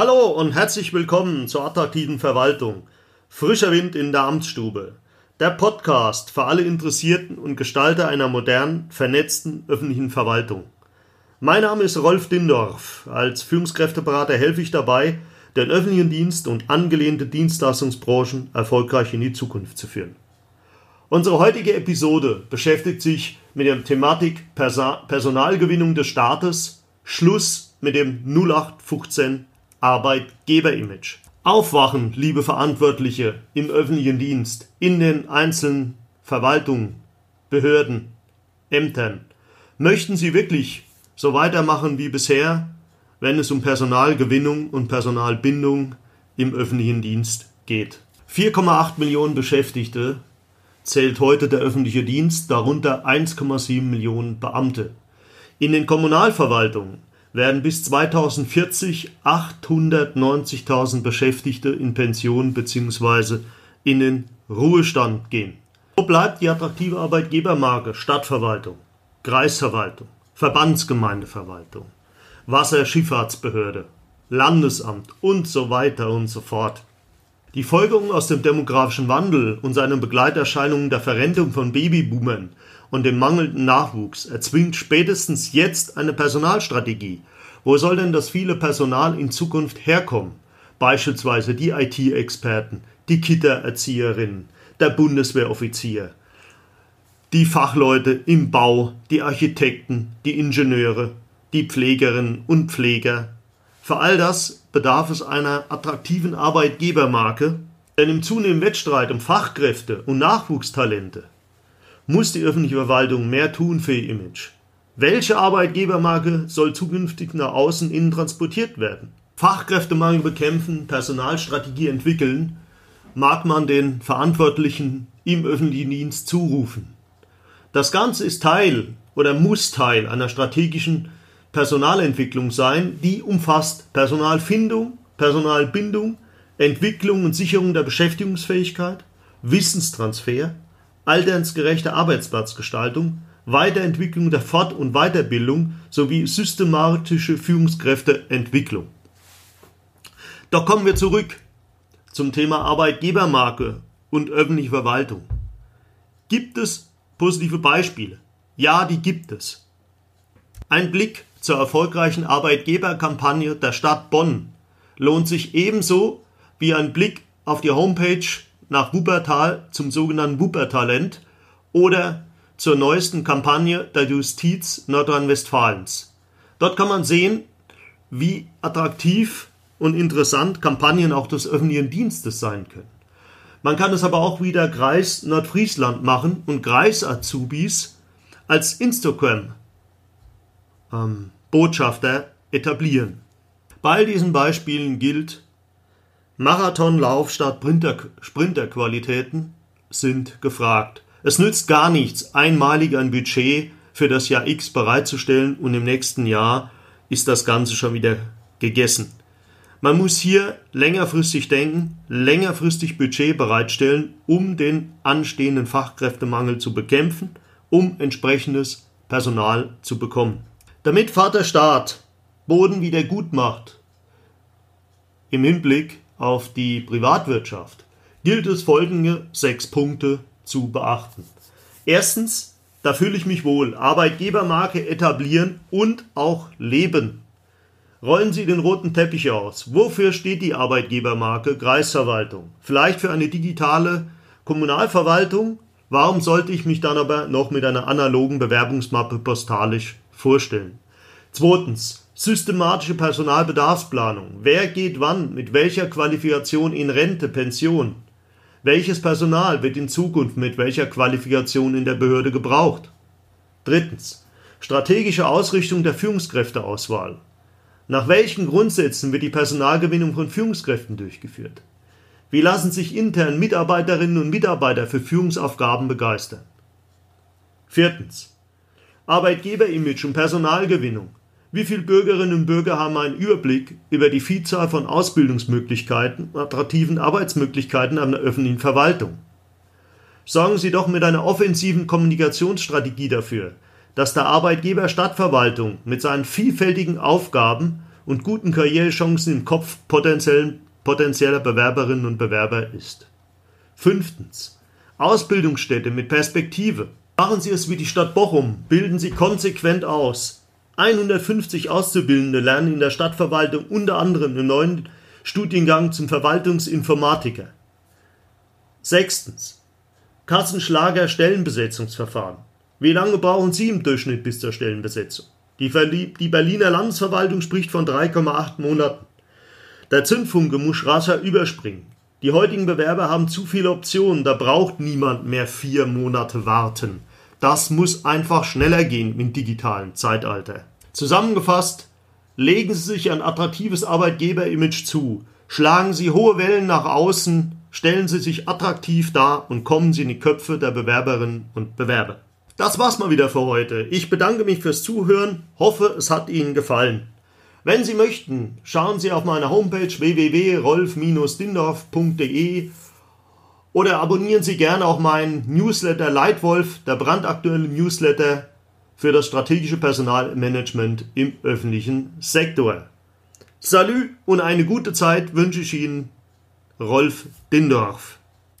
Hallo und herzlich willkommen zur attraktiven Verwaltung. Frischer Wind in der Amtsstube. Der Podcast für alle Interessierten und Gestalter einer modernen, vernetzten öffentlichen Verwaltung. Mein Name ist Rolf Dindorf. Als Führungskräfteberater helfe ich dabei, den öffentlichen Dienst und angelehnte Dienstleistungsbranchen erfolgreich in die Zukunft zu führen. Unsere heutige Episode beschäftigt sich mit der Thematik Personalgewinnung des Staates, Schluss mit dem 0815 Arbeitgeberimage. Aufwachen, liebe Verantwortliche im öffentlichen Dienst, in den einzelnen Verwaltungen, Behörden, Ämtern. Möchten Sie wirklich so weitermachen wie bisher, wenn es um Personalgewinnung und Personalbindung im öffentlichen Dienst geht? 4,8 Millionen Beschäftigte zählt heute der öffentliche Dienst, darunter 1,7 Millionen Beamte. In den Kommunalverwaltungen werden bis 2040 890.000 Beschäftigte in Pension bzw. in den Ruhestand gehen. Wo bleibt die attraktive Arbeitgebermarke Stadtverwaltung, Kreisverwaltung, Verbandsgemeindeverwaltung, Wasserschifffahrtsbehörde, Landesamt und so weiter und so fort? Die Folgerungen aus dem demografischen Wandel und seinen Begleiterscheinungen der Verrentung von Babyboomern und dem mangelnden Nachwuchs erzwingt spätestens jetzt eine Personalstrategie. Wo soll denn das viele Personal in Zukunft herkommen? Beispielsweise die IT-Experten, die Kita-Erzieherinnen, der Bundeswehroffizier, die Fachleute im Bau, die Architekten, die Ingenieure, die Pflegerinnen und Pfleger. Für all das bedarf es einer attraktiven Arbeitgebermarke, denn im zunehmenden Wettstreit um Fachkräfte und Nachwuchstalente muss die öffentliche Verwaltung mehr tun für ihr Image. Welche Arbeitgebermarke soll zukünftig nach außen innen transportiert werden? Fachkräftemangel bekämpfen, Personalstrategie entwickeln, mag man den Verantwortlichen im öffentlichen Dienst zurufen. Das Ganze ist Teil oder muss Teil einer strategischen Personalentwicklung sein, die umfasst Personalfindung, Personalbindung, Entwicklung und Sicherung der Beschäftigungsfähigkeit, Wissenstransfer, alternsgerechte Arbeitsplatzgestaltung, Weiterentwicklung der Fort- und Weiterbildung sowie systematische Führungskräfteentwicklung. Doch kommen wir zurück zum Thema Arbeitgebermarke und öffentliche Verwaltung. Gibt es positive Beispiele? Ja, die gibt es. Ein Blick zur erfolgreichen Arbeitgeberkampagne der Stadt Bonn lohnt sich ebenso wie ein Blick auf die Homepage nach Wuppertal zum sogenannten Wuppertalent oder zur neuesten Kampagne der Justiz Nordrhein-Westfalens. Dort kann man sehen, wie attraktiv und interessant Kampagnen auch des öffentlichen Dienstes sein können. Man kann es aber auch wieder Kreis Nordfriesland machen und Kreis-Azubis als Instagram ähm, Botschafter etablieren. Bei all diesen Beispielen gilt, Marathonlauf statt Sprinterqualitäten sind gefragt. Es nützt gar nichts, einmalig ein Budget für das Jahr X bereitzustellen und im nächsten Jahr ist das Ganze schon wieder gegessen. Man muss hier längerfristig denken, längerfristig Budget bereitstellen, um den anstehenden Fachkräftemangel zu bekämpfen, um entsprechendes Personal zu bekommen. Damit Vater Staat Boden wieder gut macht, im Hinblick auf die Privatwirtschaft gilt es folgende sechs Punkte zu beachten. Erstens, da fühle ich mich wohl, Arbeitgebermarke etablieren und auch leben. Rollen Sie den roten Teppich aus. Wofür steht die Arbeitgebermarke Kreisverwaltung? Vielleicht für eine digitale Kommunalverwaltung? Warum sollte ich mich dann aber noch mit einer analogen Bewerbungsmappe postalisch vorstellen? Zweitens, Systematische Personalbedarfsplanung. Wer geht wann, mit welcher Qualifikation in Rente, Pension? Welches Personal wird in Zukunft mit welcher Qualifikation in der Behörde gebraucht? Drittens. Strategische Ausrichtung der Führungskräfteauswahl. Nach welchen Grundsätzen wird die Personalgewinnung von Führungskräften durchgeführt? Wie lassen sich intern Mitarbeiterinnen und Mitarbeiter für Führungsaufgaben begeistern? Viertens. Arbeitgeberimage und Personalgewinnung. Wie viele Bürgerinnen und Bürger haben einen Überblick über die Vielzahl von Ausbildungsmöglichkeiten und attraktiven Arbeitsmöglichkeiten an der öffentlichen Verwaltung? Sorgen Sie doch mit einer offensiven Kommunikationsstrategie dafür, dass der Arbeitgeber Stadtverwaltung mit seinen vielfältigen Aufgaben und guten Karrierechancen im Kopf potenzieller Bewerberinnen und Bewerber ist. Fünftens. Ausbildungsstätte mit Perspektive. Machen Sie es wie die Stadt Bochum, bilden Sie konsequent aus. 150 Auszubildende lernen in der Stadtverwaltung unter anderem im neuen Studiengang zum Verwaltungsinformatiker. Sechstens. Kassenschlager Stellenbesetzungsverfahren. Wie lange brauchen Sie im Durchschnitt bis zur Stellenbesetzung? Die, die Berliner Landesverwaltung spricht von 3,8 Monaten. Der Zündfunke muss rascher überspringen. Die heutigen Bewerber haben zu viele Optionen, da braucht niemand mehr vier Monate warten. Das muss einfach schneller gehen im digitalen Zeitalter. Zusammengefasst, legen Sie sich ein attraktives Arbeitgeberimage zu, schlagen Sie hohe Wellen nach außen, stellen Sie sich attraktiv dar und kommen Sie in die Köpfe der Bewerberinnen und Bewerber. Das war's mal wieder für heute. Ich bedanke mich fürs Zuhören, hoffe, es hat Ihnen gefallen. Wenn Sie möchten, schauen Sie auf meine Homepage www.rolf-dindorf.de oder abonnieren Sie gerne auch meinen Newsletter Leitwolf, der brandaktuelle Newsletter für das strategische Personalmanagement im öffentlichen Sektor. Salü und eine gute Zeit wünsche ich Ihnen, Rolf Dindorf.